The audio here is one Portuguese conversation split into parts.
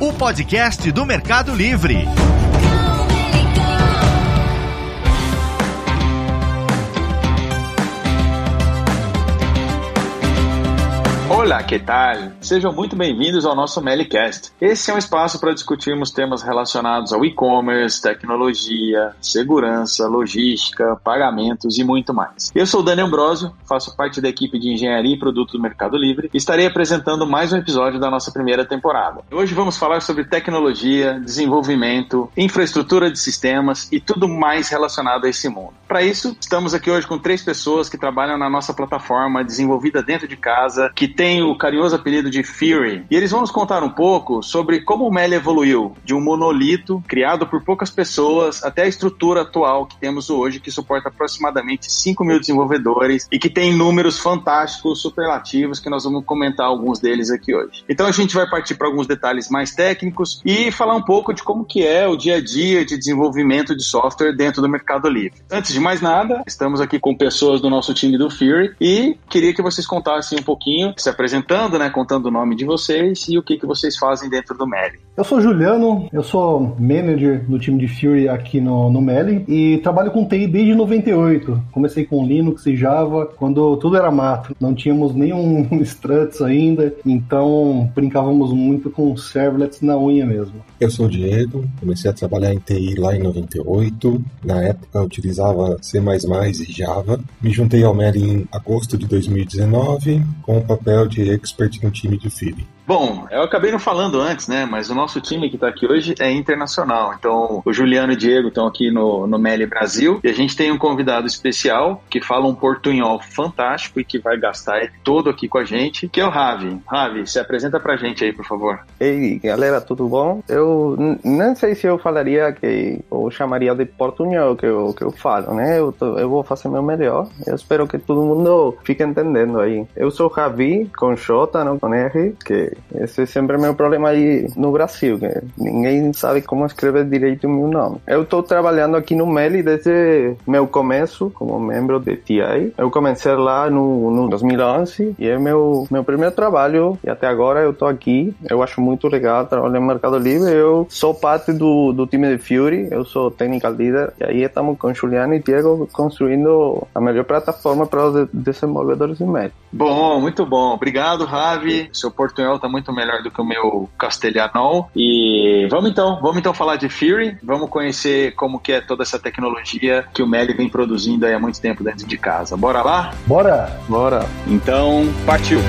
O podcast do Mercado Livre. Olá, que tal? Sejam muito bem-vindos ao nosso Melicast. Esse é um espaço para discutirmos temas relacionados ao e-commerce, tecnologia, segurança, logística, pagamentos e muito mais. Eu sou o Dani Ambrosio, faço parte da equipe de engenharia e produto do Mercado Livre e estarei apresentando mais um episódio da nossa primeira temporada. Hoje vamos falar sobre tecnologia, desenvolvimento, infraestrutura de sistemas e tudo mais relacionado a esse mundo. Para isso, estamos aqui hoje com três pessoas que trabalham na nossa plataforma desenvolvida dentro de casa, que tem tem o carinhoso apelido de Fury. E eles vão nos contar um pouco sobre como o Meli evoluiu de um monolito criado por poucas pessoas até a estrutura atual que temos hoje, que suporta aproximadamente 5 mil desenvolvedores e que tem números fantásticos, superlativos, que nós vamos comentar alguns deles aqui hoje. Então a gente vai partir para alguns detalhes mais técnicos e falar um pouco de como que é o dia a dia de desenvolvimento de software dentro do Mercado Livre. Antes de mais nada, estamos aqui com pessoas do nosso time do Fury e queria que vocês contassem um pouquinho, se apresentando, né, contando o nome de vocês e o que, que vocês fazem dentro do Meli. Eu sou Juliano, eu sou manager do time de Fury aqui no, no Meli e trabalho com TI desde 98. Comecei com Linux e Java quando tudo era mato, não tínhamos nenhum Struts ainda, então brincávamos muito com servlets na unha mesmo. Eu sou o Diego, comecei a trabalhar em TI lá em 98. Na época eu utilizava C++ e Java. Me juntei ao Meli em agosto de 2019 com o papel de expert no time de Philly. Bom, eu acabei não falando antes, né? Mas o nosso time que está aqui hoje é internacional. Então, o Juliano e o Diego estão aqui no, no Meli Brasil e a gente tem um convidado especial que fala um portunhol fantástico e que vai gastar todo aqui com a gente, que é o Ravi. Ravi, se apresenta pra gente aí, por favor. Ei, galera, tudo bom? Eu nem sei se eu falaria que ou chamaria de portunhol que eu, que eu falo, né? Eu, tô, eu vou fazer meu melhor. Eu espero que todo mundo fique entendendo aí. Eu sou Ravi, com J, não com R, que esse é sempre meu problema aí no Brasil, que ninguém sabe como escrever direito o meu nome. Eu estou trabalhando aqui no Meli desde meu começo como membro de TI. Eu comecei lá no, no 2011 e é meu meu primeiro trabalho e até agora eu estou aqui. Eu acho muito legal trabalhar no Mercado Livre. Eu sou parte do, do time de Fury, eu sou technical leader e aí estamos com Juliano e Diego construindo a melhor plataforma para os desenvolvedores de Meli. Bom, muito bom. Obrigado, Ravi. Seu portunhol está muito melhor do que o meu castelhanol. E vamos então, vamos então falar de Fury, vamos conhecer como que é toda essa tecnologia que o Meli vem produzindo há muito tempo dentro de casa. Bora lá? Bora! Bora! Então, partiu!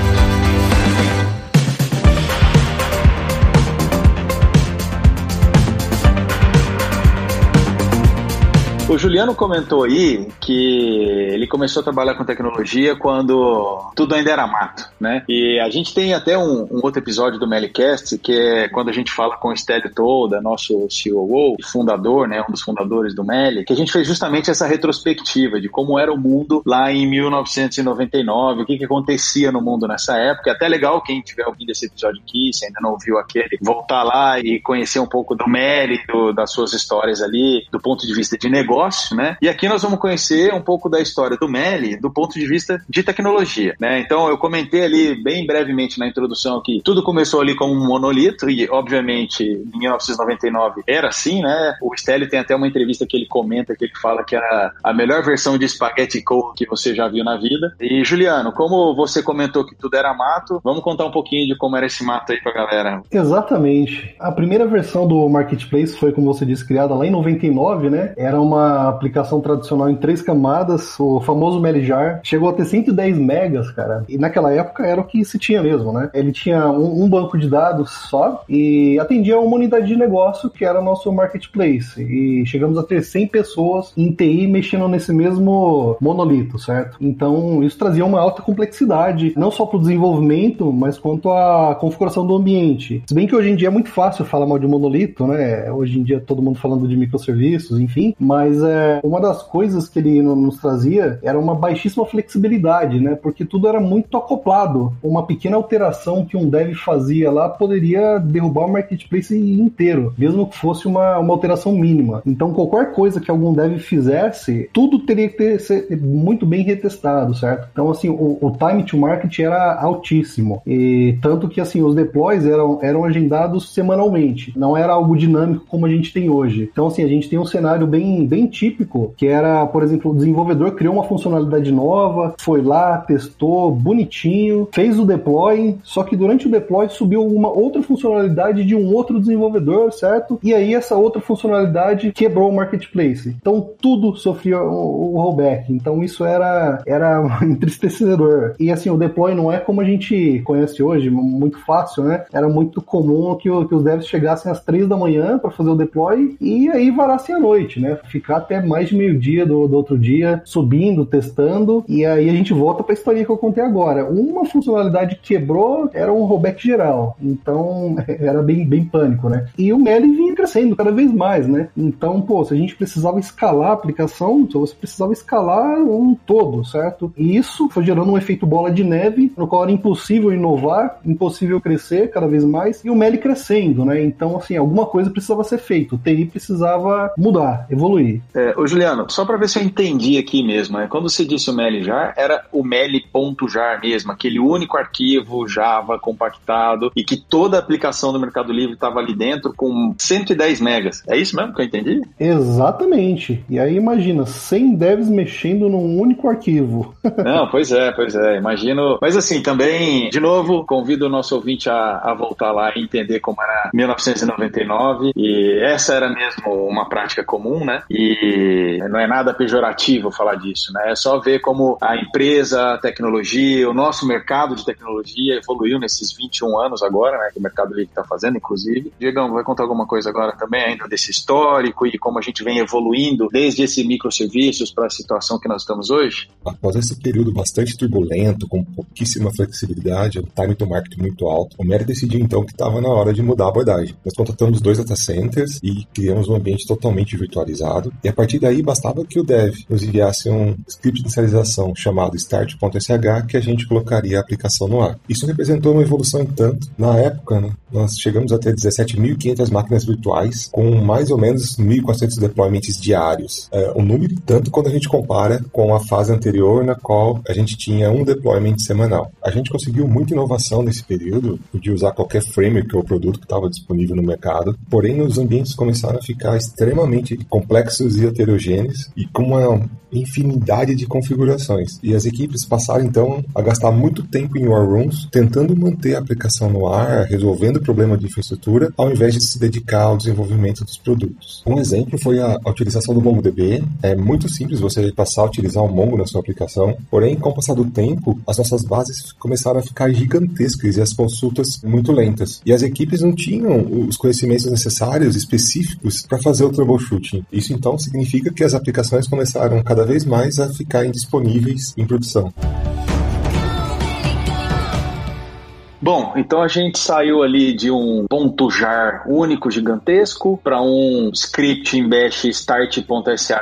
O Juliano comentou aí que ele começou a trabalhar com tecnologia quando tudo ainda era mato, né? E a gente tem até um, um outro episódio do Melicast que é quando a gente fala com o Stélio Toda, nosso COO, fundador, né? Um dos fundadores do Meli, que a gente fez justamente essa retrospectiva de como era o mundo lá em 1999, o que, que acontecia no mundo nessa época. É até legal quem tiver ouvindo esse episódio aqui, se ainda não ouviu aquele, voltar lá e conhecer um pouco do Meli, das suas histórias ali, do ponto de vista de negócio né? E aqui nós vamos conhecer um pouco da história do Meli do ponto de vista de tecnologia, né? Então eu comentei ali bem brevemente na introdução que tudo começou ali como um monolito e obviamente em 1999 era assim, né? O Stelly tem até uma entrevista que ele comenta que ele fala que era a melhor versão de Spaghetti Co que você já viu na vida. E Juliano, como você comentou que tudo era mato, vamos contar um pouquinho de como era esse mato aí pra galera. Exatamente. A primeira versão do Marketplace foi, como você disse, criada lá em 99, né? Era uma aplicação tradicional em três camadas, o famoso Melijar, chegou a ter 110 megas, cara. E naquela época era o que se tinha mesmo, né? Ele tinha um, um banco de dados só e atendia uma unidade de negócio que era nosso marketplace. E chegamos a ter 100 pessoas em TI mexendo nesse mesmo monolito, certo? Então isso trazia uma alta complexidade, não só para o desenvolvimento, mas quanto à configuração do ambiente. Se bem que hoje em dia é muito fácil falar mal de monolito, né? Hoje em dia todo mundo falando de microserviços, enfim, mas mas é, uma das coisas que ele nos trazia era uma baixíssima flexibilidade, né? Porque tudo era muito acoplado. Uma pequena alteração que um dev fazia lá poderia derrubar o marketplace inteiro, mesmo que fosse uma, uma alteração mínima. Então, qualquer coisa que algum dev fizesse, tudo teria que ter, ser muito bem retestado, certo? Então, assim, o, o time to market era altíssimo. E tanto que, assim, os deploys eram, eram agendados semanalmente. Não era algo dinâmico como a gente tem hoje. Então, assim, a gente tem um cenário bem, bem típico, que era, por exemplo, o desenvolvedor criou uma funcionalidade nova, foi lá, testou, bonitinho, fez o deploy, só que durante o deploy subiu uma outra funcionalidade de um outro desenvolvedor, certo? E aí essa outra funcionalidade quebrou o marketplace. Então tudo sofria o, rollback. Então isso era, era entristecedor. E assim, o deploy não é como a gente conhece hoje, muito fácil, né? Era muito comum que, que os devs chegassem às três da manhã para fazer o deploy e aí varassem à noite, né? Ficar até mais de meio-dia do, do outro dia, subindo, testando, e aí a gente volta para a história que eu contei agora. Uma funcionalidade quebrou, era um rollback geral. Então era bem, bem pânico, né? E o Meli vinha crescendo cada vez mais, né? Então, pô, se a gente precisava escalar a aplicação, você precisava escalar um todo, certo? E isso foi gerando um efeito bola de neve, no qual era impossível inovar, impossível crescer cada vez mais, e o Meli crescendo, né? Então, assim, alguma coisa precisava ser feita. O TI precisava mudar, evoluir. É, ô Juliano, só para ver se eu entendi aqui mesmo, né? quando você disse o Meli.jar, era o Meli.jar mesmo, aquele único arquivo Java compactado e que toda a aplicação do Mercado Livre estava ali dentro com 110 megas. É isso mesmo que eu entendi? Exatamente. E aí imagina, 100 devs mexendo num único arquivo. Não, pois é, pois é. Imagino. Mas assim, também, de novo, convido o nosso ouvinte a, a voltar lá e entender como era 1999. E essa era mesmo uma prática comum, né? E não é nada pejorativo falar disso, né? É só ver como a empresa, a tecnologia, o nosso mercado de tecnologia evoluiu nesses 21 anos agora, né? Que o Mercado Livre está fazendo, inclusive. Diegão, vai contar alguma coisa agora também, ainda desse histórico e como a gente vem evoluindo desde esse microserviços para a situação que nós estamos hoje? Após esse período bastante turbulento, com pouquíssima flexibilidade, o time to market muito alto, o Mary decidiu então que estava na hora de mudar a abordagem. Nós contratamos dois data centers e criamos um ambiente totalmente virtualizado, e a partir daí bastava que o dev nos enviasse um script de inicialização chamado start.sh que a gente colocaria a aplicação no ar. Isso representou uma evolução em tanto. Na época, né, nós chegamos a ter 17.500 máquinas virtuais com mais ou menos 1.400 deployments diários. É um número tanto quando a gente compara com a fase anterior na qual a gente tinha um deployment semanal. A gente conseguiu muita inovação nesse período, podia usar qualquer framework ou produto que estava disponível no mercado, porém os ambientes começaram a ficar extremamente complexos e heterogêneos e com uma infinidade de configurações. E as equipes passaram então a gastar muito tempo em war rooms tentando manter a aplicação no ar, resolvendo o problema de infraestrutura, ao invés de se dedicar ao desenvolvimento dos produtos. Um exemplo foi a, utilização do MongoDB. É muito simples você passar a utilizar o Mongo na sua aplicação, porém, com o passar do tempo, as nossas bases começaram a ficar gigantescas e as consultas muito lentas. E as equipes não tinham os conhecimentos necessários, específicos, para fazer o troubleshooting. Isso então significa que as aplicações começaram cada vez mais a ficar indisponíveis em produção. Bom, então a gente saiu ali de um ponto jar único gigantesco para um script em bash start.sh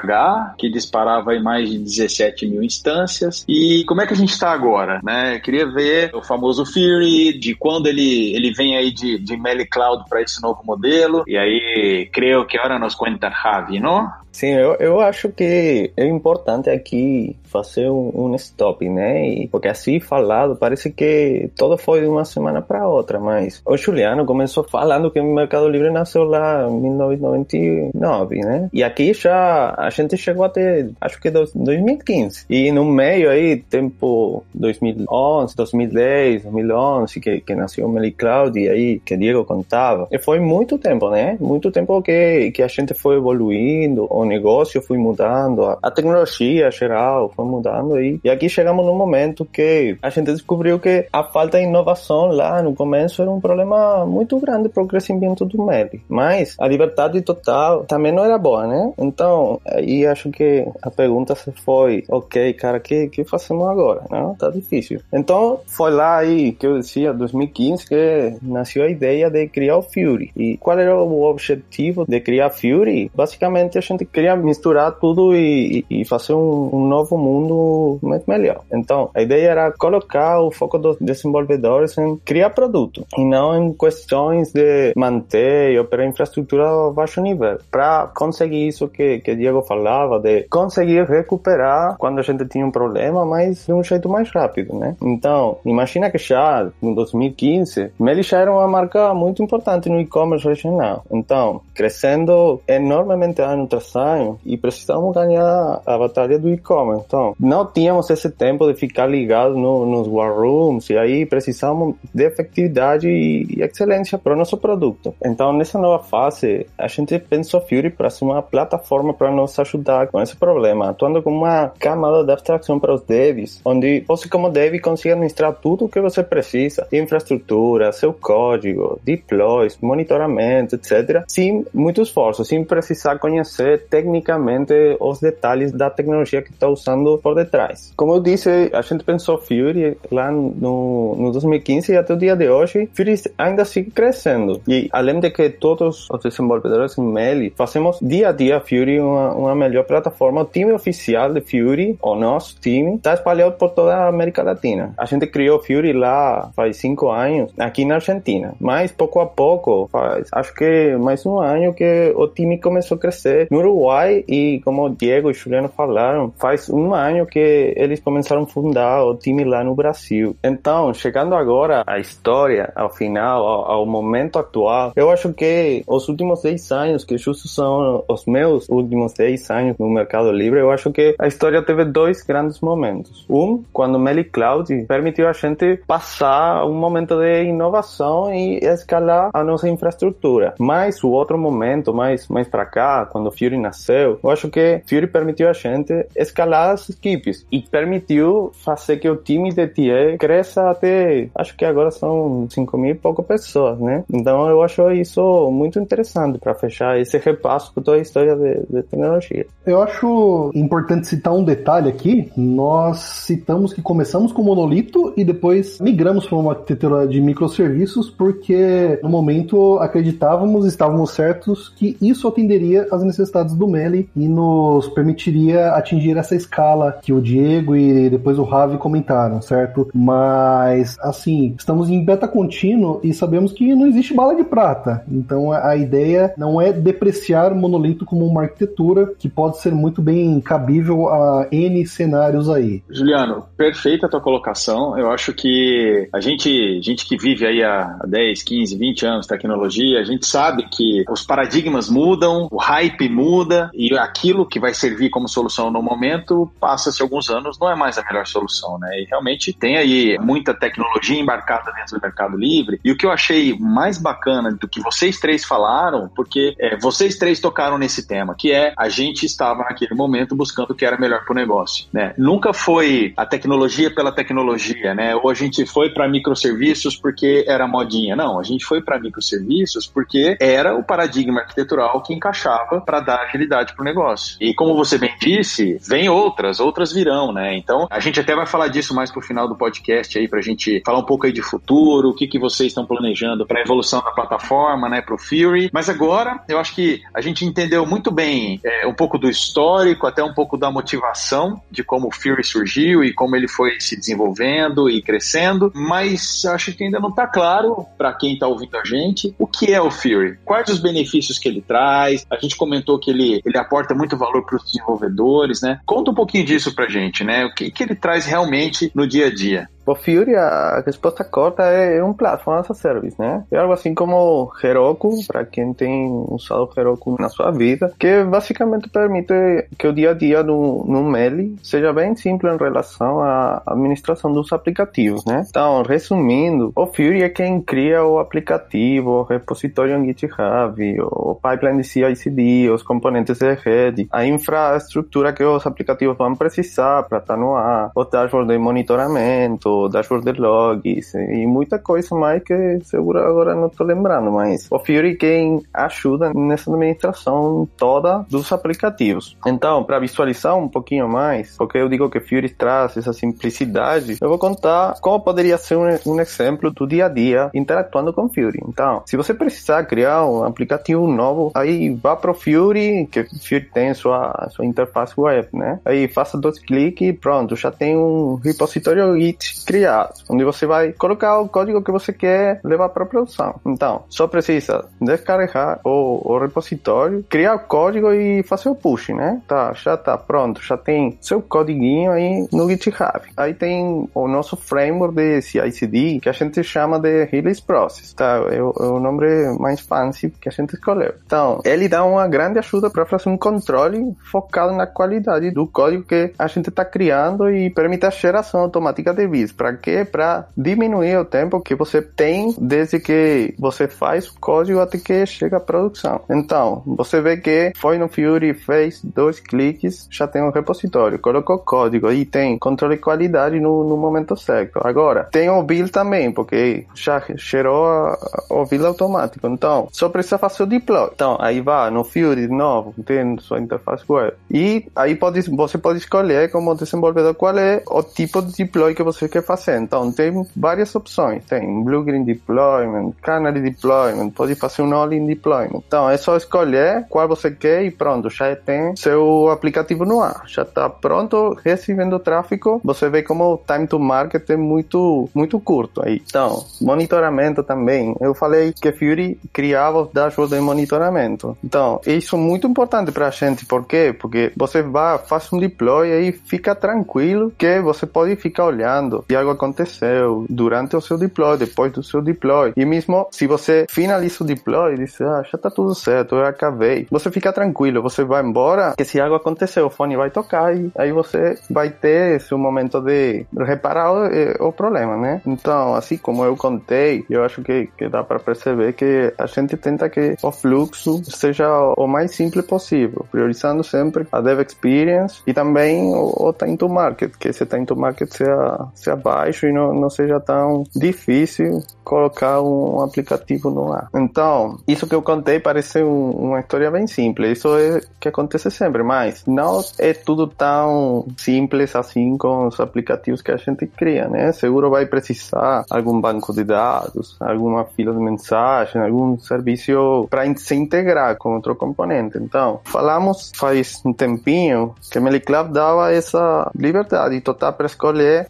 que disparava em mais de 17 mil instâncias. E como é que a gente está agora? Né? Eu queria ver o famoso Fury, de quando ele, ele vem aí de, de Meli Cloud para esse novo modelo. E aí, creio que agora nos conta Javi, não? Sim, eu, eu acho que é importante aqui fazer um, um stop, né? E, porque assim falado, parece que tudo foi de uma semana para outra, mas o Juliano começou falando que o Mercado Livre nasceu lá em 1999, né? E aqui já a gente chegou até, acho que 2015. E no meio aí, tempo 2011, 2010, 2011, que, que nasceu o MeliCloud e aí que Diego contava. E foi muito tempo, né? Muito tempo que, que a gente foi evoluindo, o negócio foi mudando, a, a tecnologia geral foi mudando e, e aqui chegamos num momento que a gente descobriu que a falta de inovação lá no começo era um problema muito grande para o crescimento do MELI. Mas a liberdade total também não era boa, né? Então, aí acho que a pergunta se foi, ok, cara, o que, que fazemos agora? Não, tá difícil. Então, foi lá aí que eu dizia, 2015, que nasceu a ideia de criar o Fury. E qual era o objetivo de criar Fury? Basicamente, a gente queria misturar tudo e, e fazer um, um, novo mundo muito melhor. Então, a ideia era colocar o foco dos desenvolvedores em criar produto e não em questões de manter e operar infraestrutura a baixo nível. Para conseguir isso que, que Diego falava, de conseguir recuperar quando a gente tinha um problema, mas de um jeito mais rápido, né? Então, imagina que já em 2015, Meli já era uma marca muito importante no e-commerce regional. Então, crescendo enormemente ano tras ano e precisamos ganhar a batalha do e-commerce. Então, não tínhamos esse tempo de ficar ligado no, nos war rooms e aí precisamos de efetividade e, excelência para o nosso produto. Então, nessa nova fase, a gente pensou Fury para ser uma plataforma para nos ajudar com esse problema, atuando como uma camada de abstração para os devs, onde você como dev consiga administrar tudo o que você precisa, infraestrutura, seu código, deploys, monitoramento, etc., sem muito esforço, sem precisar conhecer tecnicamente os detalhes da tecnologia que está usando por detrás. Como eu disse, a gente pensou Fury lá no, no 2015 e até o dia de hoje, Fury ainda sigue crescendo. E além de que todos os desenvolvedores em Meli fazemos dia a dia Fury uma, uma melhor plataforma, o time oficial de Fury, o nosso time, está espalhado por toda a América Latina. A gente criou Fury lá faz cinco anos, aqui na Argentina. Mas pouco a pouco, faz acho que mais um ano que o time começou a crescer no Uruguai e como o Diego e Juliano falaram, faz um ano que eles começaram a fundar o time lá no Brasil. Então, chegando agora à história, ao final, ao, ao momento atual, eu acho que os últimos 10 anos, que justo são os meus últimos 10 anos no Mercado Livre, eu acho que a história teve dois grandes momentos. Um, quando Meli Cloud permitiu a gente passar um momento de inovação e escalar a nossa infraestrutura. Mas o outro momento, mais, mais para cá, quando Fury nasceu, eu acho que Fury permitiu a gente escalar as equipes e permitiu fazer que o time de TE cresça até, acho que agora são 5 mil e pouco pessoas, né? Então eu acho isso muito interessante para fechar esse repasso por toda a história de, de tecnologia. Eu acho importante citar um detalhe aqui. Nós citamos que começamos com monolito e depois migramos para uma arquitetura de microserviços porque no momento acreditávamos, estávamos certos que isso atenderia às necessidades do Meli e nos permitiria atingir essa escala que o Diego e depois o Ravi comentaram, certo? Mas assim, estamos em beta contínuo e sabemos que não existe bala de prata. Então a ideia não é depreciar o monolito como uma arquitetura que pode ser muito bem cabível a N cenários aí. Juliano, perfeita a tua colocação. Eu acho que a gente, gente que vive aí há 10, 15, 20 anos tecnologia, a gente sabe que os paradigmas mudam, o hype muda e aquilo que vai servir como solução no momento, passa-se alguns anos, não é mais a melhor solução, né? E realmente tem aí muita tecnologia embarcada dentro do Mercado Livre. E o que eu achei mais bacana do que vocês três falaram, porque é, vocês três tocaram nesse tema, que é a gente estava naquele momento buscando o que era melhor para o negócio, né? Nunca foi a tecnologia pela tecnologia, né? Ou a gente foi para microserviços porque era modinha. Não, a gente foi para microserviços porque era o paradigma arquitetural que encaixava para dar agilidade para o negócio. E como você bem disse, vem outras, outras virão, né? Então, a gente até vai falar disso mais pro final do podcast aí, pra gente falar um pouco aí de futuro, o que, que vocês estão planejando para a evolução da plataforma, né, pro Fury. Mas agora, eu acho que a gente entendeu muito bem é, um pouco do histórico, até um pouco da motivação de como o Fury surgiu e como ele foi se desenvolvendo e crescendo, mas acho que ainda não está claro para quem está ouvindo a gente o que é o Fury, quais os benefícios que ele traz. A gente comentou que ele, ele aporta muito valor para os desenvolvedores, né? Conta um pouquinho disso pra gente, né? O que, que ele traz realmente no dia a dia? O Fury, a resposta corta é um Platform as a Service, né? É algo assim como Heroku, para quem tem usado Heroku na sua vida, que basicamente permite que o dia a dia no, no Meli seja bem simples em relação à administração dos aplicativos, né? Então, resumindo, o Fury é quem cria o aplicativo, o repositório em GitHub, o pipeline de CI/CD, os componentes de rede, a infraestrutura que os aplicativos vão precisar para estar no ar, o dashboard de monitoramento, dashboard de logs e muita coisa mais que seguro agora não estou lembrando, mas o Fury quem ajuda nessa administração toda dos aplicativos. Então, para visualizar um pouquinho mais, porque eu digo que Fury traz essa simplicidade, eu vou contar como poderia ser um, um exemplo do dia a dia interactuando com Fury. Então, se você precisar criar um aplicativo novo, aí vá para o Fury, que Fury tem sua, sua interface web, né? Aí faça dois cliques e pronto, já tem um repositório Git criado, onde você vai colocar o código que você quer levar para produção. Então, só precisa descarregar o, o repositório, criar o código e fazer o push, né? Tá, já tá pronto, já tem seu codiguinho aí no GitHub. Aí tem o nosso framework de CI/CD que a gente chama de Release Process, tá? É, é o nome mais fancy que a gente escolheu. Então, ele dá uma grande ajuda para fazer um controle focado na qualidade do código que a gente está criando e permite a geração automática de bits. Para quê? Para diminuir o tempo que você tem desde que você faz o código até que chega à produção. Então, você vê que foi no Fury, fez dois cliques, já tem um repositório, colocou código e tem controle de qualidade no, no momento certo. Agora, tem o build também, porque já gerou a, o build automático. Então, só precisa fazer o deploy. Então, aí vai no Fury de novo, tem sua interface web. E aí pode, você pode escolher como desenvolvedor qual é o tipo de deploy que você quer fazer. Então, tem várias opções. Tem Blue Green Deployment, Canary Deployment, pode fazer um All-in Deployment. Então, é só escolher qual você quer e pronto, já tem seu aplicativo no ar. Já está pronto, recebendo tráfego. Você vê como o time to market é muito, muito curto aí. Então, monitoramento também. Eu falei que Fury criava o dashboard de monitoramento. Então, isso é muito importante para a gente. Por quê? Porque você vai, faz um deploy e fica tranquilo que você pode ficar olhando se algo aconteceu durante o seu deploy, depois do seu deploy. E mesmo se você finaliza o deploy e diz, ah, já está tudo certo, eu acabei. Você fica tranquilo, você vai embora, que se algo aconteceu, o fone vai tocar e aí você vai ter esse momento de reparar o, eh, o problema, né? Então, assim como eu contei, eu acho que, que dá para perceber que a gente tenta que o fluxo seja o mais simples possível, priorizando sempre a dev experience e também o, o time to market, que esse time to market seja, seja baixo e não, não seja tão difícil colocar um aplicativo no ar. Então, isso que eu contei parece um, uma história bem simples, isso é que acontece sempre, mas não é tudo tão simples assim com os aplicativos que a gente cria, né? Seguro vai precisar algum banco de dados, alguma fila de mensagem, algum serviço para se integrar com outro componente. Então, falamos faz um tempinho que a MeliClub dava essa liberdade total para escolher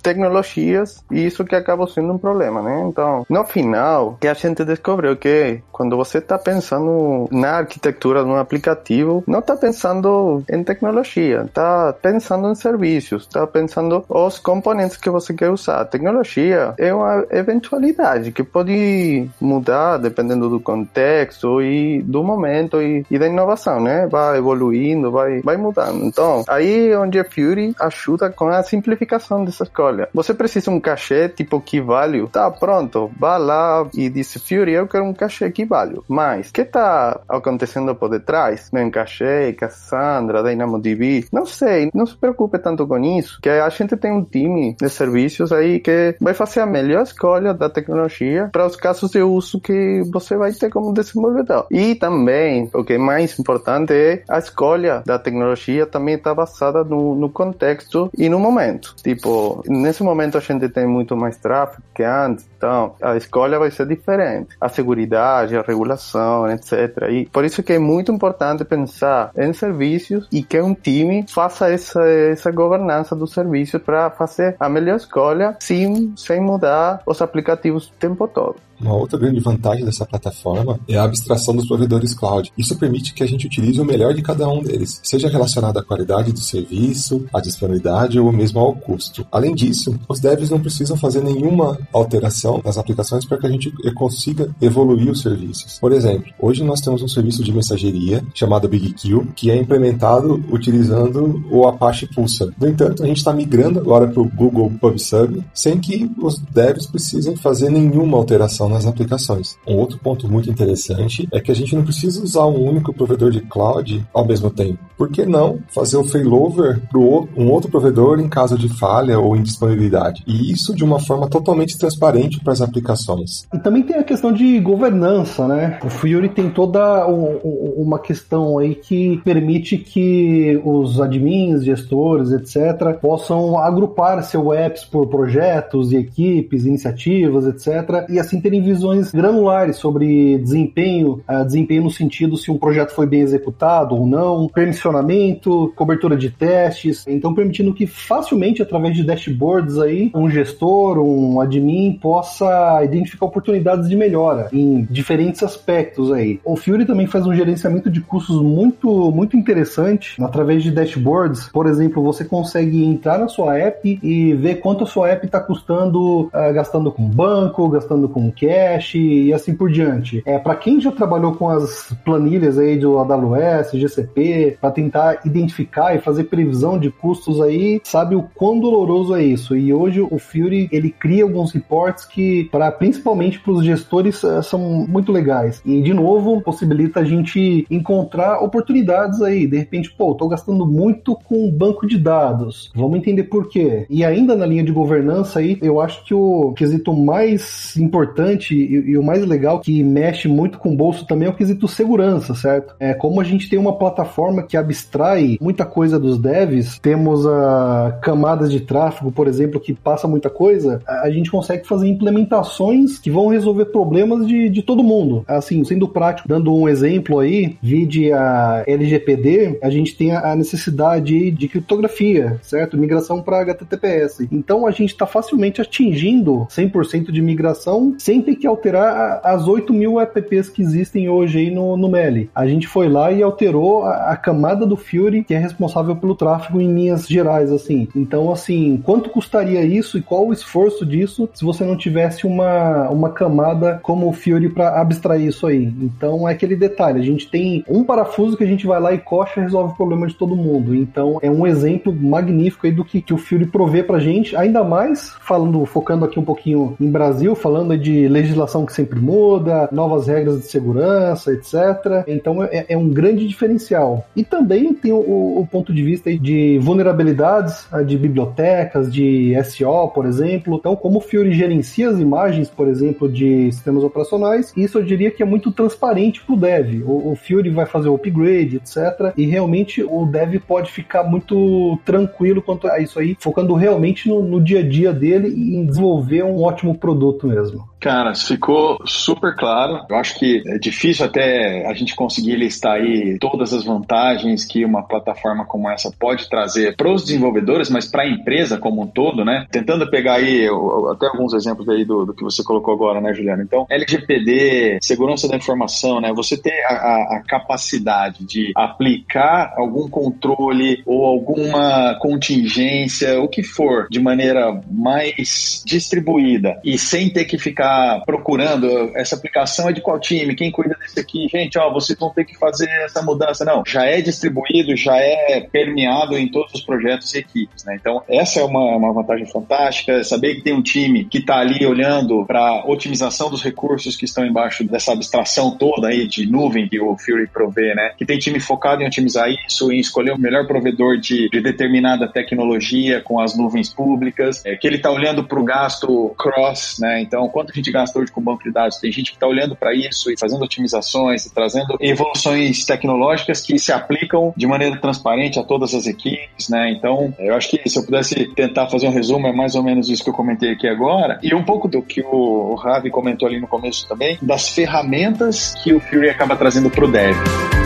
e isso que acabou sendo um problema, né? Então, no final, que a gente descobriu que quando você está pensando na arquitetura de um aplicativo, não está pensando em tecnologia, está pensando em serviços, está pensando os componentes que você quer usar. A tecnologia é uma eventualidade que pode mudar dependendo do contexto e do momento e, e da inovação, né? Vai evoluindo, vai, vai mudando. Então, aí é onde a Fury ajuda com a simplificação dessa escolha. Você precisa um cachê tipo key value, tá pronto, vá lá e diz Fury, eu quero um cachê key value. Mas, o que está acontecendo por detrás? Memcachê, Cassandra, DynamoDB, não sei, não se preocupe tanto com isso, que a gente tem um time de serviços aí que vai fazer a melhor escolha da tecnologia para os casos de uso que você vai ter como desenvolvedor. E também, o que é mais importante é a escolha da tecnologia também está basada no, no contexto e no momento. Tipo, nesse momento a gente tem muito mais tráfego que antes, então a escolha vai ser diferente. A segurança, a regulação, etc. E por isso que é muito importante pensar em serviços e que um time faça essa, essa governança do serviço para fazer a melhor escolha sim, sem mudar os aplicativos o tempo todo. Uma outra grande vantagem dessa plataforma é a abstração dos provedores cloud. Isso permite que a gente utilize o melhor de cada um deles, seja relacionado à qualidade do serviço, à disponibilidade ou mesmo ao custo. Além disso, os devs não precisam fazer nenhuma alteração nas aplicações para que a gente consiga evoluir os serviços. Por exemplo, hoje nós temos um serviço de mensageria chamado BigQ, que é implementado utilizando o Apache Pulsar. No entanto, a gente está migrando agora para o Google PubSub sem que os devs precisem fazer nenhuma alteração nas aplicações. Um outro ponto muito interessante é que a gente não precisa usar um único provedor de cloud ao mesmo tempo. Por que não fazer o failover para um outro provedor em caso de falha ou indisponibilidade? E isso de uma forma totalmente transparente para as aplicações. E também tem a questão de governança, né? O Fury tem toda uma questão aí que permite que os admins, gestores, etc., possam agrupar seu apps por projetos e equipes, iniciativas, etc., e assim terem visões granulares sobre desempenho, uh, desempenho no sentido se um projeto foi bem executado ou não, permissionamento, cobertura de testes, então permitindo que facilmente, através de dashboards aí, um gestor, um admin possa identificar oportunidades de melhora em diferentes aspectos aí. O Fury também faz um gerenciamento de custos muito, muito interessante através de dashboards. Por exemplo, você consegue entrar na sua app e ver quanto a sua app está custando, uh, gastando com banco, gastando com cash e assim por diante. É para quem já trabalhou com as planilhas aí do AWS, GCP, para tentar identificar e fazer previsão de custos aí, sabe o quão doloroso é isso. E hoje o Fury ele cria alguns reports que para principalmente para os gestores uh, são muito legais. E de novo possibilita a gente encontrar oportunidades aí. De repente, pô, tô gastando muito com banco de dados. Vamos entender por quê. E ainda na linha de governança aí, eu acho que o quesito mais importante e, e o mais legal que mexe muito com o bolso também é o quesito segurança, certo? É como a gente tem uma plataforma que abstrai muita coisa dos devs, temos a camadas de tráfego, por exemplo, que passa muita coisa, a gente consegue fazer implementações que vão resolver problemas de, de todo mundo. Assim, sendo prático, dando um exemplo aí, vide a LGPD, a gente tem a necessidade de criptografia, certo? Migração para HTTPS. Então a gente está facilmente atingindo 100% de migração sem ter que alterar as 8 mil apps que existem hoje aí no, no Meli. A gente foi lá e alterou a, a, camada do Fury que é responsável pelo tráfego em linhas gerais, assim. Então, assim, quanto custaria isso e qual o esforço disso se você não tivesse uma, uma camada como o Fury para abstrair isso aí? Então, é aquele detalhe. A gente tem um parafuso que a gente vai lá e coxa e resolve o problema de todo mundo. Então, é um exemplo magnífico aí do que, que o Fury provê pra gente, ainda mais falando, focando aqui um pouquinho em Brasil, falando de legislação que sempre muda, novas regras de segurança, etc. Então é, é um grande diferencial. E também tem o, o ponto de vista de vulnerabilidades de bibliotecas, de SO, por exemplo. Então, como o Fury gerencia as imagens, por exemplo, de sistemas operacionais, isso eu diria que é muito transparente para o dev. O Fury vai fazer o upgrade, etc. E realmente o dev pode ficar muito tranquilo quanto a isso aí, focando realmente no, no dia a dia dele e em desenvolver um ótimo produto mesmo. Cara, ficou super claro. Eu acho que é difícil até a gente conseguir listar aí todas as vantagens que uma plataforma como essa pode trazer para os desenvolvedores, mas para a empresa como um todo, né? Tentando pegar aí até alguns exemplos aí do, do que você colocou agora, né, Juliano? Então, LGPD, segurança da informação, né? Você ter a, a capacidade de aplicar algum controle ou alguma contingência, o que for, de maneira mais distribuída e sem ter que ficar procurando essa aplicação é de qual time, quem cuida desse aqui, gente, ó, vocês vão ter que fazer essa mudança. Não, já é distribuído, já é permeado em todos os projetos e equipes, né? Então, essa é uma, uma vantagem fantástica, saber que tem um time que está ali olhando para otimização dos recursos que estão embaixo dessa abstração toda aí de nuvem que o Fury provê, né? Que tem time focado em otimizar isso, em escolher o melhor provedor de, de determinada tecnologia com as nuvens públicas, é, que ele está olhando para o gasto cross, né? Então, quanto gente gasta hoje com banco de dados. Tem gente que está olhando para isso e fazendo otimizações e trazendo evoluções tecnológicas que se aplicam de maneira transparente a todas as equipes, né? Então, eu acho que se eu pudesse tentar fazer um resumo, é mais ou menos isso que eu comentei aqui agora. E um pouco do que o Ravi comentou ali no começo também, das ferramentas que o Fury acaba trazendo para o dev.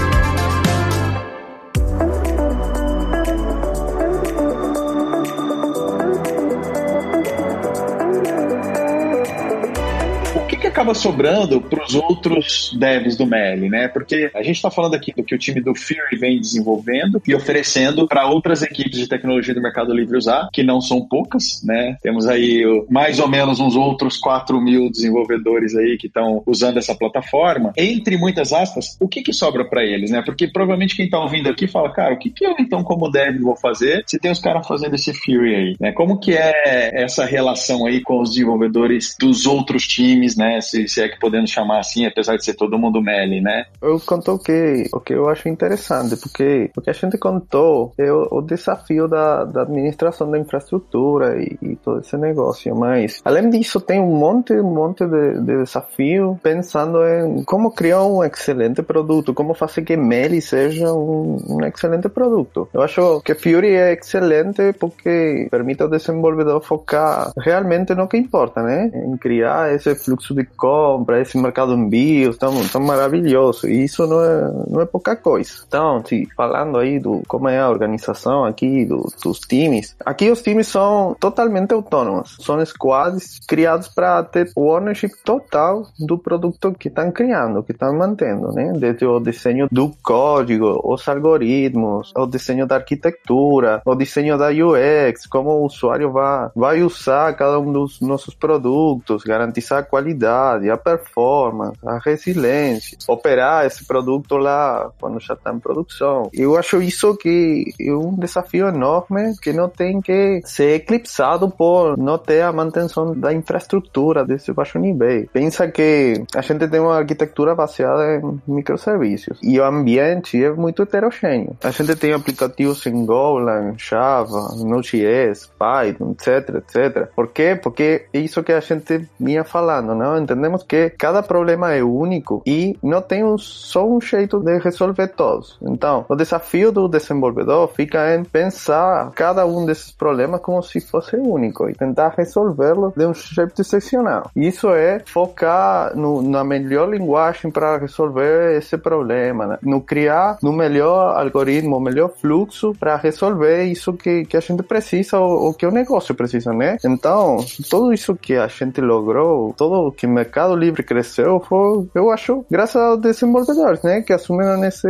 Acaba sobrando para os outros devs do Meli, né? Porque a gente está falando aqui do que o time do Fury vem desenvolvendo e oferecendo para outras equipes de tecnologia do Mercado Livre usar, que não são poucas, né? Temos aí mais ou menos uns outros 4 mil desenvolvedores aí que estão usando essa plataforma. Entre muitas aspas, o que, que sobra para eles, né? Porque provavelmente quem está ouvindo aqui fala, cara, o que, que eu então como dev vou fazer se tem os caras fazendo esse Fury aí, né? Como que é essa relação aí com os desenvolvedores dos outros times, né? Se, se é que podemos chamar assim, apesar de ser todo mundo Meli, né? Eu conto o que, o que eu acho interessante, porque o que a gente contou é o, o desafio da, da administração da infraestrutura e, e, todo esse negócio, mas além disso tem um monte, um monte de, de desafio pensando em como criar um excelente produto, como fazer que Meli seja um, um excelente produto. Eu acho que Fury é excelente porque permite ao desenvolvedor focar realmente no que importa, né? Em criar esse fluxo de compra, esse mercado envios tão, tão maravilhoso. E isso não é, não é pouca coisa. Então, se falando aí do como é a organização aqui do, dos times, aqui os times são totalmente autônomos. São squads criados para ter o ownership total do produto que estão criando, que estão mantendo, né? Desde o desenho do código, os algoritmos, o desenho da arquitetura, o desenho da UX, como o usuário vai, vai usar cada um dos nossos produtos, garantizar a qualidade, a performance, a resiliência, operar esse produto lá quando já está em produção. Eu acho isso que é um desafio enorme que não tem que ser eclipsado por não ter a manutenção da infraestrutura desse baixo nível. Pensa que a gente tem uma arquitetura baseada em microserviços e o ambiente é muito heterogêneo. A gente tem aplicativos em Golang, Java, Node.js, Python, etc, etc. Por quê? Porque é isso que a gente vinha falando, não? Entendemos que cada problema é único e não tem um, só um jeito de resolver todos. Então, o desafio do desenvolvedor fica em pensar cada um desses problemas como se fosse único e tentar resolvê-lo de um jeito excepcional. Isso é focar no, na melhor linguagem para resolver esse problema, né? no criar no melhor algoritmo, melhor fluxo para resolver isso que, que a gente precisa ou, ou que o negócio precisa, né? Então, tudo isso que a gente logrou, todo o que o livre cresceu, foi, eu acho, graças aos desenvolvedores, né? Que assumiram esse,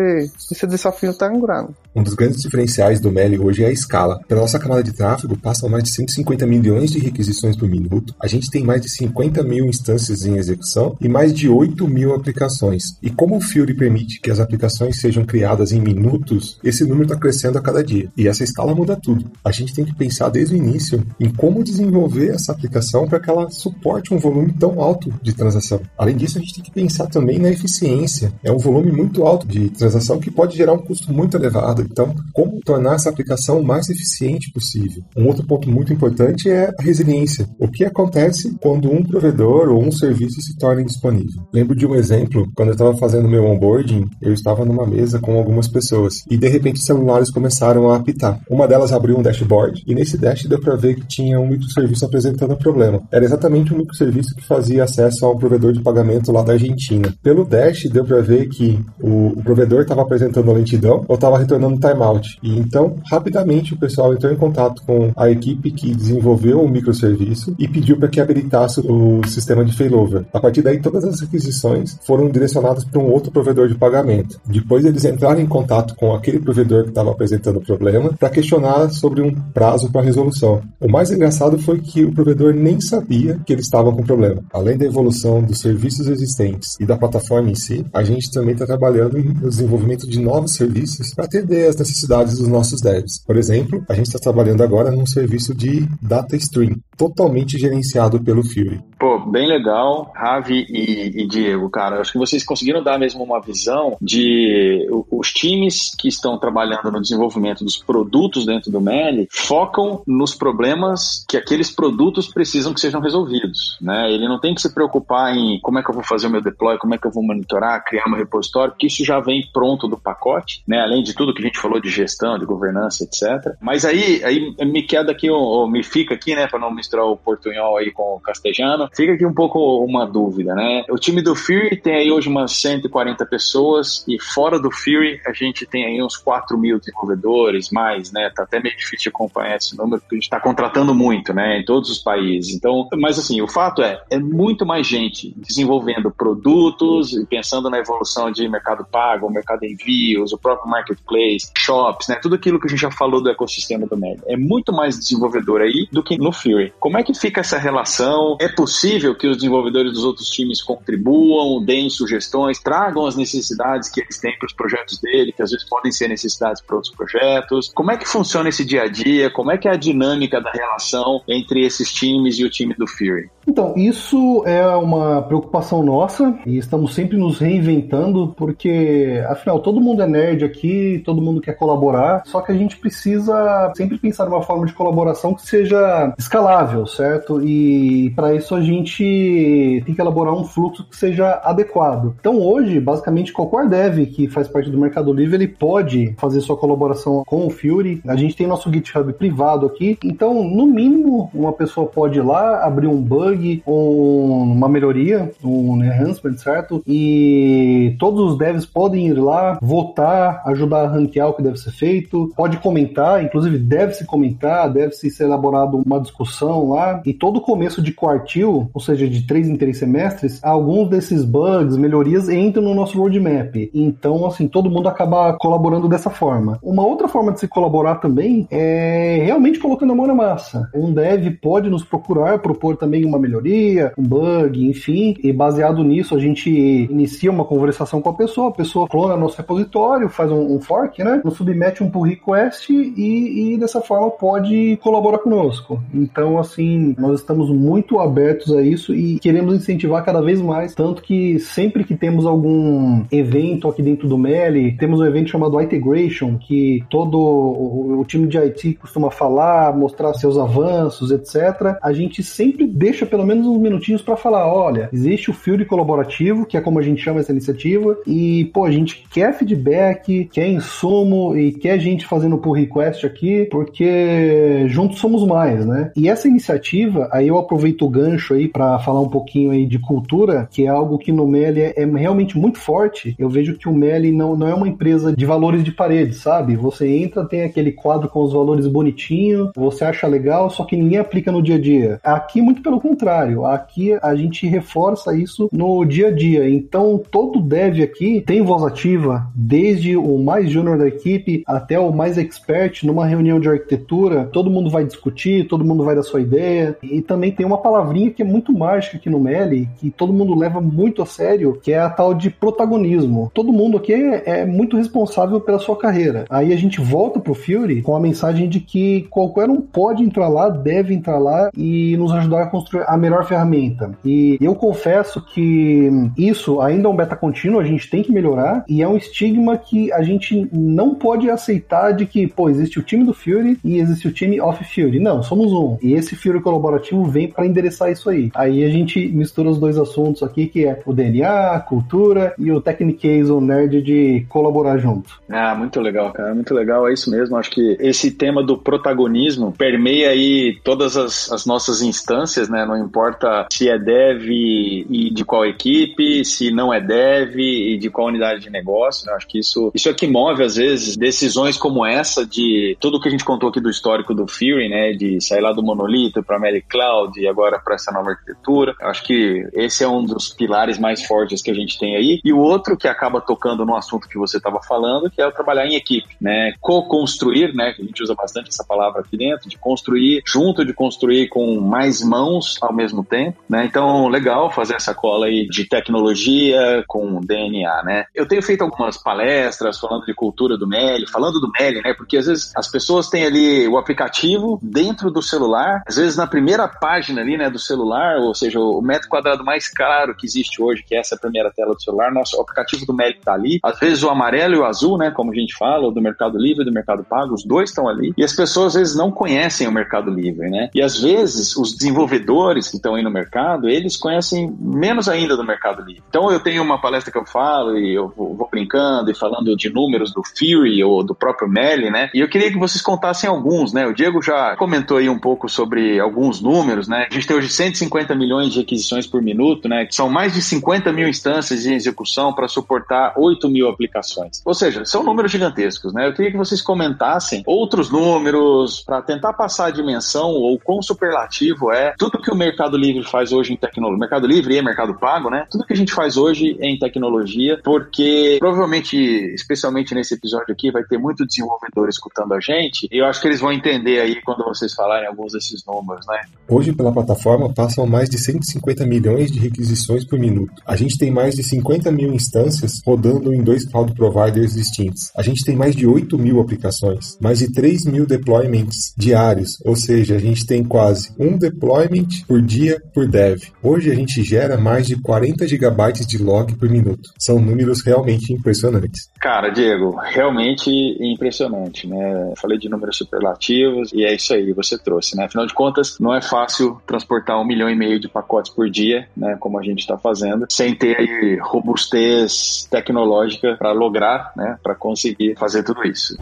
esse desafio tão grande. Um dos grandes diferenciais do Meli hoje é a escala. Pela nossa camada de tráfego, passam mais de 150 milhões de requisições por minuto. A gente tem mais de 50 mil instâncias em execução e mais de 8 mil aplicações. E como o Fury permite que as aplicações sejam criadas em minutos, esse número está crescendo a cada dia. E essa escala muda tudo. A gente tem que pensar desde o início em como desenvolver essa aplicação para que ela suporte um volume tão alto de transação. Além disso, a gente tem que pensar também na eficiência. É um volume muito alto de transação que pode gerar um custo muito elevado. Então, como tornar essa aplicação o mais eficiente possível? Um outro ponto muito importante é a resiliência. O que acontece quando um provedor ou um serviço se torna indisponível? Lembro de um exemplo, quando eu estava fazendo meu onboarding, eu estava numa mesa com algumas pessoas e de repente os celulares começaram a apitar. Uma delas abriu um dashboard e nesse dash deu para ver que tinha um microserviço apresentando problema. Era exatamente um microserviço que fazia acesso a um provedor de pagamento lá da Argentina. Pelo dash deu para ver que o, o provedor estava apresentando lentidão ou estava retornando timeout. E então, rapidamente o pessoal entrou em contato com a equipe que desenvolveu o microserviço e pediu para que habilitasse o sistema de failover. A partir daí, todas as requisições foram direcionadas para um outro provedor de pagamento. Depois eles entraram em contato com aquele provedor que estava apresentando o problema para questionar sobre um prazo para resolução. O mais engraçado foi que o provedor nem sabia que eles estavam com problema. Além da evolução dos serviços existentes e da plataforma em si, a gente também está trabalhando no desenvolvimento de novos serviços para atender as necessidades dos nossos devs. Por exemplo, a gente está trabalhando agora num serviço de data stream, totalmente gerenciado pelo Fury. Pô, bem legal, Ravi e, e, Diego, cara. Acho que vocês conseguiram dar mesmo uma visão de os times que estão trabalhando no desenvolvimento dos produtos dentro do Meli focam nos problemas que aqueles produtos precisam que sejam resolvidos, né? Ele não tem que se preocupar em como é que eu vou fazer o meu deploy, como é que eu vou monitorar, criar meu repositório, porque isso já vem pronto do pacote, né? Além de tudo que a gente falou de gestão, de governança, etc. Mas aí, aí me queda aqui, ou, me fica aqui, né, para não misturar o portunhol aí com o castejano, Fica aqui um pouco uma dúvida, né? O time do Fury tem aí hoje umas 140 pessoas e fora do Fury a gente tem aí uns 4 mil desenvolvedores, mais, né? Tá até meio difícil de acompanhar esse número porque a gente tá contratando muito, né? Em todos os países. Então, mas assim, o fato é, é muito mais gente desenvolvendo produtos e pensando na evolução de mercado pago, mercado envios, o próprio marketplace, shops, né? Tudo aquilo que a gente já falou do ecossistema do Meli. É muito mais desenvolvedor aí do que no Fury. Como é que fica essa relação? É possível que os desenvolvedores dos outros times contribuam, deem sugestões, tragam as necessidades que eles têm para os projetos dele, que às vezes podem ser necessidades para outros projetos? Como é que funciona esse dia a dia? Como é que é a dinâmica da relação entre esses times e o time do Fury? Então, isso é uma preocupação nossa e estamos sempre nos reinventando, porque afinal todo mundo é nerd aqui, todo mundo quer colaborar, só que a gente precisa sempre pensar numa forma de colaboração que seja escalável, certo? E para isso a gente tem que elaborar um fluxo que seja adequado. Então, hoje, basicamente, qualquer dev que faz parte do Mercado Livre ele pode fazer sua colaboração com o Fury. A gente tem nosso GitHub privado aqui, então, no mínimo, uma pessoa pode ir lá abrir um bug bug, uma melhoria, um enhancement, certo? E todos os devs podem ir lá, votar, ajudar a ranquear o que deve ser feito, pode comentar, inclusive deve-se comentar, deve-se ser elaborado uma discussão lá. E todo começo de quartil, ou seja, de três em três semestres, alguns desses bugs, melhorias entram no nosso roadmap. Então, assim, todo mundo acaba colaborando dessa forma. Uma outra forma de se colaborar também é realmente colocando a mão na massa. Um dev pode nos procurar, propor também uma melhoria, um bug, enfim, e baseado nisso a gente inicia uma conversação com a pessoa, a pessoa clona nosso repositório, faz um, um fork, né? Nos submete um pull request e, e dessa forma pode colaborar conosco. Então, assim, nós estamos muito abertos a isso e queremos incentivar cada vez mais, tanto que sempre que temos algum evento aqui dentro do Meli, temos um evento chamado Integration, que todo o, o time de IT costuma falar, mostrar seus avanços, etc. A gente sempre deixa pelo menos uns minutinhos para falar, olha, existe o Field colaborativo, que é como a gente chama essa iniciativa, e, pô, a gente quer feedback, quer insumo e quer gente fazendo pull request aqui, porque juntos somos mais, né? E essa iniciativa, aí eu aproveito o gancho aí para falar um pouquinho aí de cultura, que é algo que no Meli é, é realmente muito forte. Eu vejo que o Meli não, não é uma empresa de valores de parede, sabe? Você entra, tem aquele quadro com os valores bonitinho, você acha legal, só que ninguém aplica no dia a dia. Aqui, muito pelo contrário, contrário, aqui a gente reforça isso no dia a dia. Então, todo dev aqui tem voz ativa, desde o mais júnior da equipe até o mais expert numa reunião de arquitetura. Todo mundo vai discutir, todo mundo vai dar sua ideia. E também tem uma palavrinha que é muito mágica aqui no Meli, que todo mundo leva muito a sério, que é a tal de protagonismo. Todo mundo aqui é, muito responsável pela sua carreira. Aí a gente volta pro Fury com a mensagem de que qualquer um pode entrar lá, deve entrar lá e nos ajudar a construir melhor ferramenta. E eu confesso que isso ainda é um beta contínuo, a gente tem que melhorar, e é um estigma que a gente não pode aceitar de que, pô, existe o time do Fury e existe o time off Fury. Não, somos um. E esse Fury colaborativo vem para endereçar isso aí. Aí a gente mistura os dois assuntos aqui, que é o DNA, a cultura e o Technicase, o nerd de colaborar junto. Ah, muito legal, cara, muito legal, é isso mesmo. Acho que esse tema do protagonismo permeia aí todas as, as nossas instâncias, né? Não importa se é dev e de qual equipe, se não é dev e de qual unidade de negócio. Né? Acho que isso, isso é que move, às vezes, decisões como essa de tudo que a gente contou aqui do histórico do Fury, né? De sair lá do monolito para Meli Cloud e agora para essa nova arquitetura. Acho que esse é um dos pilares mais fortes que a gente tem aí. E o outro que acaba tocando no assunto que você estava falando, que é o trabalhar em equipe, né? Co-construir, né? Que a gente usa bastante essa palavra aqui dentro, de construir junto, de construir com mais mãos ao mesmo tempo, né? Então, legal fazer essa cola aí de tecnologia com DNA, né? Eu tenho feito algumas palestras falando de cultura do Meli, falando do Meli, né? Porque às vezes as pessoas têm ali o aplicativo dentro do celular, às vezes na primeira página ali, né, do celular, ou seja, o metro quadrado mais caro que existe hoje, que é essa primeira tela do celular, nosso aplicativo do Meli tá ali. Às vezes o amarelo e o azul, né, como a gente fala, do Mercado Livre e do Mercado Pago, os dois estão ali. E as pessoas às vezes não conhecem o Mercado Livre, né? E às vezes os desenvolvedores desenvolvedores que estão aí no mercado, eles conhecem menos ainda do Mercado Livre. Então eu tenho uma palestra que eu falo e eu vou, brincando e falando de números do Fury ou do próprio Meli, né? E eu queria que vocês contassem alguns, né? O Diego já comentou aí um pouco sobre alguns números, né? A gente tem hoje 150 milhões de requisições por minuto, né? Que são mais de 50 mil instâncias em execução para suportar 8 mil aplicações. Ou seja, são números gigantescos, né? Eu queria que vocês comentassem outros números para tentar passar a dimensão ou quão superlativo é tudo que o Mercado Livre faz hoje em tecnologia. Mercado Livre e Mercado Pago, né? Tudo que a gente faz hoje em tecnologia, porque provavelmente, especialmente nesse episódio aqui, vai ter muito desenvolvedor escutando a gente e eu acho que eles vão entender aí quando vocês falarem alguns desses números, né? Hoje, pela plataforma, passam mais de 150 milhões de requisições por minuto. A gente tem mais de 50 mil instâncias rodando em dois cloud providers distintos. A gente tem mais de 8 mil aplicações, mais de 3 mil deployments diários, ou seja, a gente tem quase um deployment por dia por dev. Hoje a gente gera mais de 40 gigabytes de log por minuto. São números realmente impressionantes. Cara, Diego, realmente impressionante, né? Falei de números superlativos e é isso aí, você trouxe, né? Afinal de contas, não é fácil transportar um milhão e meio de pacotes por dia, né? Como a gente está fazendo, sem ter aí robustez tecnológica para lograr, né? Para conseguir fazer tudo isso.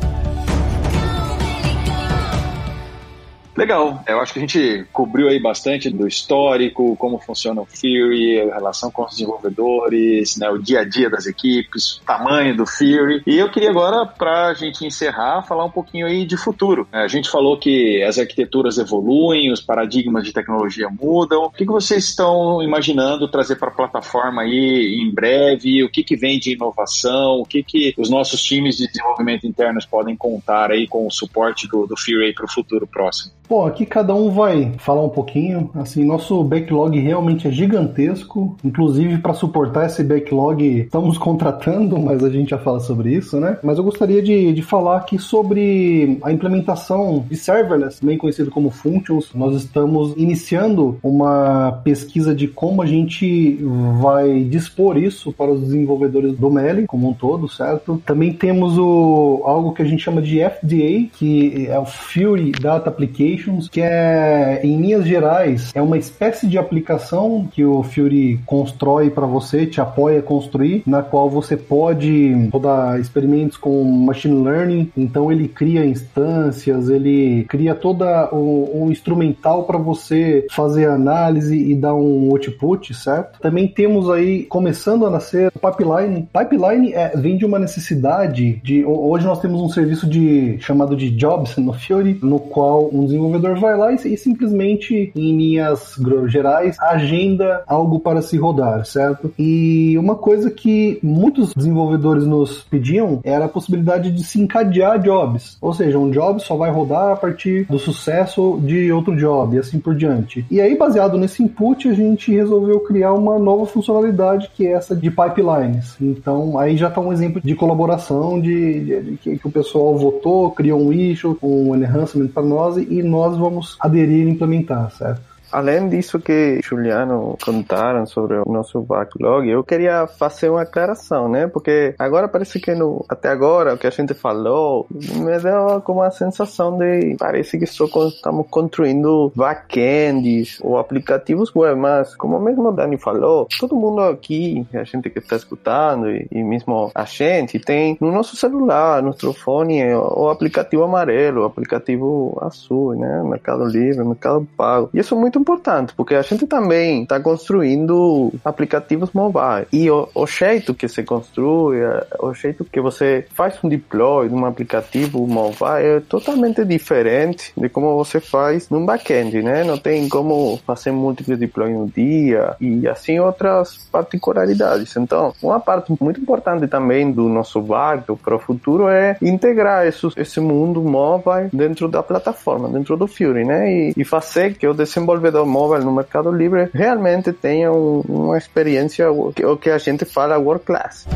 Legal, eu acho que a gente cobriu aí bastante do histórico, como funciona o Fury, a relação com os desenvolvedores, né, o dia a dia das equipes, o tamanho do Fury. E eu queria agora, para a gente encerrar, falar um pouquinho aí de futuro. A gente falou que as arquiteturas evoluem, os paradigmas de tecnologia mudam. O que, que vocês estão imaginando trazer para a plataforma aí em breve? O que, que vem de inovação? O que, que os nossos times de desenvolvimento internos podem contar aí com o suporte do, do Fury para o futuro próximo? Bom, aqui cada um vai falar um pouquinho. Assim, nosso backlog realmente é gigantesco. Inclusive, para suportar esse backlog, estamos contratando, mas a gente já fala sobre isso, né? Mas eu gostaria de, de falar aqui sobre a implementação de serverless, também conhecido como functions. Nós estamos iniciando uma pesquisa de como a gente vai dispor isso para os desenvolvedores do Meli como um todo, certo? Também temos o, algo que a gente chama de FDA, que é o Fury Data Application Applications, que é, em linhas gerais, é uma espécie de aplicação que o Fury constrói para você, te apoia a construir, na qual você pode rodar experimentos com machine learning. Então ele cria instâncias, ele cria toda o, o instrumental para você fazer análise e dar um output, certo? Também temos aí começando a nascer pipeline. Pipeline é, vem de uma necessidade de hoje nós temos um serviço de chamado de jobs no Fury, no qual um desenvolvedor vai lá e, e, simplesmente, em linhas gerais, agenda algo para se rodar, certo? E uma coisa que muitos desenvolvedores nos pediam era a possibilidade de se encadear jobs. Ou seja, um job só vai rodar a partir do sucesso de outro job e assim por diante. E aí, baseado nesse input, a gente resolveu criar uma nova funcionalidade que é essa de pipelines. Então, aí já está um exemplo de colaboração de, de, de que, o pessoal votou, criou um issue, um enhancement para nós e nós vamos aderir e implementar, certo? Além disso que Juliano contaram sobre o nosso backlog, eu queria fazer uma aclaração, né? Porque agora parece que no, até agora o que a gente falou me deu como a sensação de parece que só estamos construindo backends ou aplicativos web, mas como mesmo o Dani falou, todo mundo aqui, a gente que está escutando e, e mesmo a gente tem no nosso celular, no nosso fone, o, o aplicativo amarelo, o aplicativo azul, né? Mercado Livre, Mercado Pago. E isso é muito importante, porque a gente também está construindo aplicativos mobile. E o, o, jeito que se construi, é, o jeito que você faz um deploy de um aplicativo mobile é totalmente diferente de como você faz num backend, né? Não tem como fazer múltiplos deploys no dia e assim outras particularidades. Então, uma parte muito importante também do nosso barco para o futuro é integrar esse, mundo mobile dentro da plataforma, dentro do Fury, né? E, e fazer que o desenvolvedor desenvolvedor móvel no Mercado Livre realmente tenha um, uma experiência, o que, que a gente fala world class.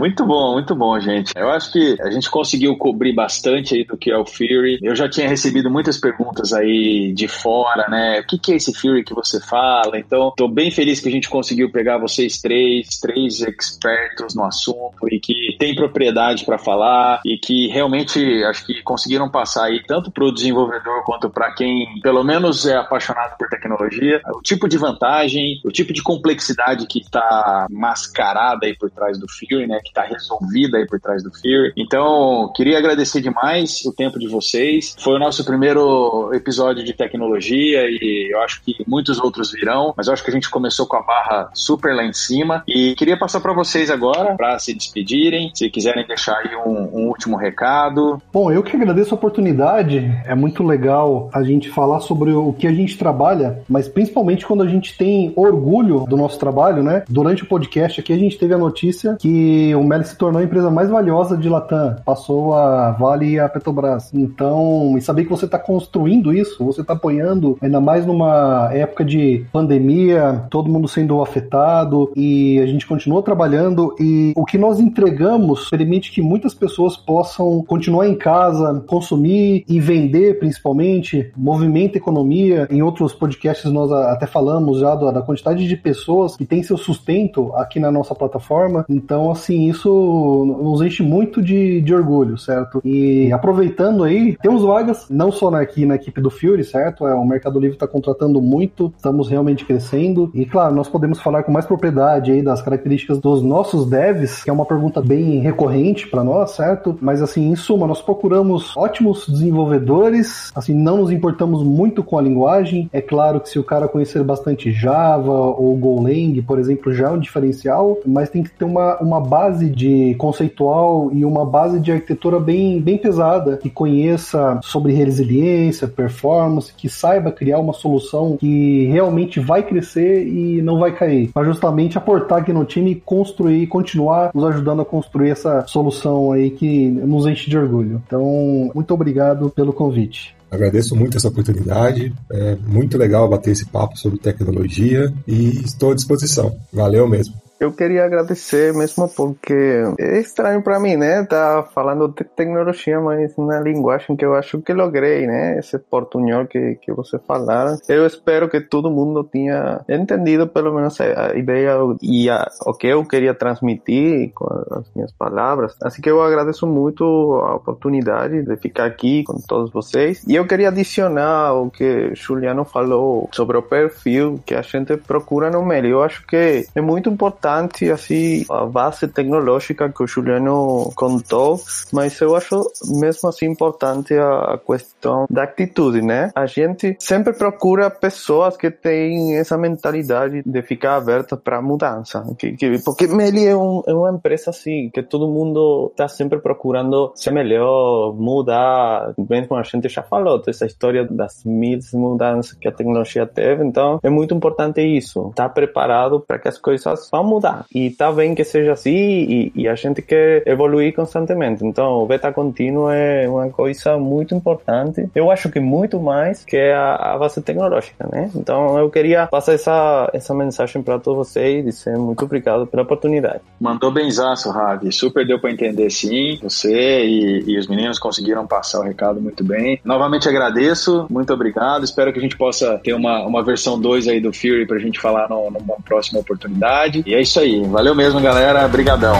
Muito bom, muito bom, gente. Eu acho que a gente conseguiu cobrir bastante aí do que é o Fury. Eu já tinha recebido muitas perguntas aí de fora, né? O que, que é esse Fury que você fala? Então, tô bem feliz que a gente conseguiu pegar vocês três, três expertos no assunto e que tem propriedade para falar e que realmente acho que conseguiram passar aí tanto para o desenvolvedor quanto para quem pelo menos é apaixonado por tecnologia, o tipo de vantagem, o tipo de complexidade que está mascarada aí por trás do Fury, né? Está resolvida aí por trás do Fury. Então, queria agradecer demais o tempo de vocês. Foi o nosso primeiro episódio de tecnologia e eu acho que muitos outros virão, mas eu acho que a gente começou com a barra super lá em cima e queria passar para vocês agora para se despedirem, se quiserem deixar aí um, um último recado. Bom, eu que agradeço a oportunidade. É muito legal a gente falar sobre o que a gente trabalha, mas principalmente quando a gente tem orgulho do nosso trabalho, né? Durante o podcast aqui a gente teve a notícia que o Meli se tornou a empresa mais valiosa de Latam, passou a Vale e a Petrobras. Então, e saber que você está construindo isso, você está apoiando, ainda mais numa época de pandemia, todo mundo sendo afetado e a gente continua trabalhando e o que nós entregamos permite que muitas pessoas possam continuar em casa, consumir e vender principalmente, movimenta economia. Em outros podcasts nós até falamos já da quantidade de pessoas que tem seu sustento aqui na nossa plataforma. Então, assim, isso nos enche muito de, de orgulho, certo? E aproveitando aí, temos vagas, não só aqui na equipe do Fury, certo? É, o Mercado Livre está contratando muito, estamos realmente crescendo. E claro, nós podemos falar com mais propriedade aí das características dos nossos devs, que é uma pergunta bem recorrente para nós, certo? Mas assim, em suma, nós procuramos ótimos desenvolvedores, assim, não nos importamos muito com a linguagem. É claro que se o cara conhecer bastante Java ou Golang, por exemplo, já é um diferencial, mas tem que ter uma, uma base de conceitual e uma base de arquitetura bem, bem pesada, que conheça sobre resiliência, performance, que saiba criar uma solução que realmente vai crescer e não vai cair. Para justamente aportar aqui no time e construir, continuar nos ajudando a construir essa solução aí que nos enche de orgulho. Então, muito obrigado pelo convite. Agradeço muito essa oportunidade. É muito legal bater esse papo sobre tecnologia e estou à disposição. Valeu mesmo. Eu queria agradecer mesmo porque é estranho para mim, né? Tá falando de tecnologia, mas na linguagem que eu acho que logrei, né? Esse portunhol que, que você falaram. Eu espero que todo mundo tenha entendido pelo menos a ideia e a, o que eu queria transmitir com as minhas palavras. Assim que eu agradeço muito a oportunidade de ficar aqui com todos vocês. E eu queria adicionar o que Juliano falou sobre o perfil que a gente procura no meio. Eu acho que é muito importante importante assim a base tecnológica que o Juliano contou, mas eu acho mesmo assim importante a, questão da atitude, né? A gente sempre procura pessoas que têm essa mentalidade de ficar aberta para mudança, que, que, porque Meli é, um, é uma empresa assim que todo mundo está sempre procurando ser melhor, mudar, mesmo a gente já falou dessa história das mil mudanças que a tecnologia teve, então é muito importante isso, estar tá preparado para que as coisas vão mudar mudar. E tá bem que seja assim e, e, a gente quer evoluir constantemente. Então, o beta contínuo é uma coisa muito importante. Eu acho que muito mais que a, a base tecnológica, né? Então, eu queria passar essa, essa mensagem para todos vocês e dizer muito obrigado pela oportunidade. Mandou benzaço, Ravi. Super deu para entender sim. Você e, e os meninos conseguiram passar o recado muito bem. Novamente agradeço, muito obrigado. Espero que a gente possa ter uma, uma versão 2 aí do Fury pra gente falar no, numa próxima oportunidade. E é isso aí. Valeu mesmo, galera. Brigadão.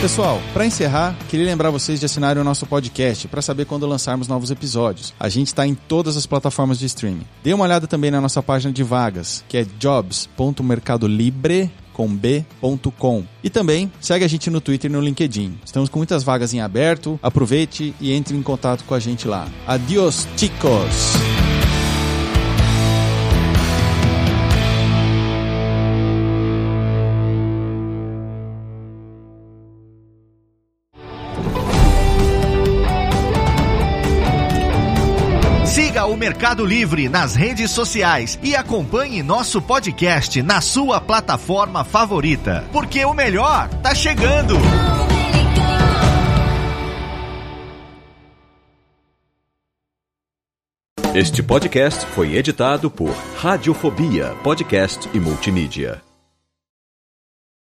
Pessoal, para encerrar, queria lembrar vocês de assinarem o nosso podcast para saber quando lançarmos novos episódios. A gente está em todas as plataformas de streaming. Dê uma olhada também na nossa página de vagas, que é jobs.mercadolibre.com com b.com. E também segue a gente no Twitter e no LinkedIn. Estamos com muitas vagas em aberto. Aproveite e entre em contato com a gente lá. Adiós, chicos! Mercado Livre nas redes sociais e acompanhe nosso podcast na sua plataforma favorita, porque o melhor tá chegando. Este podcast foi editado por Radiofobia, podcast e multimídia.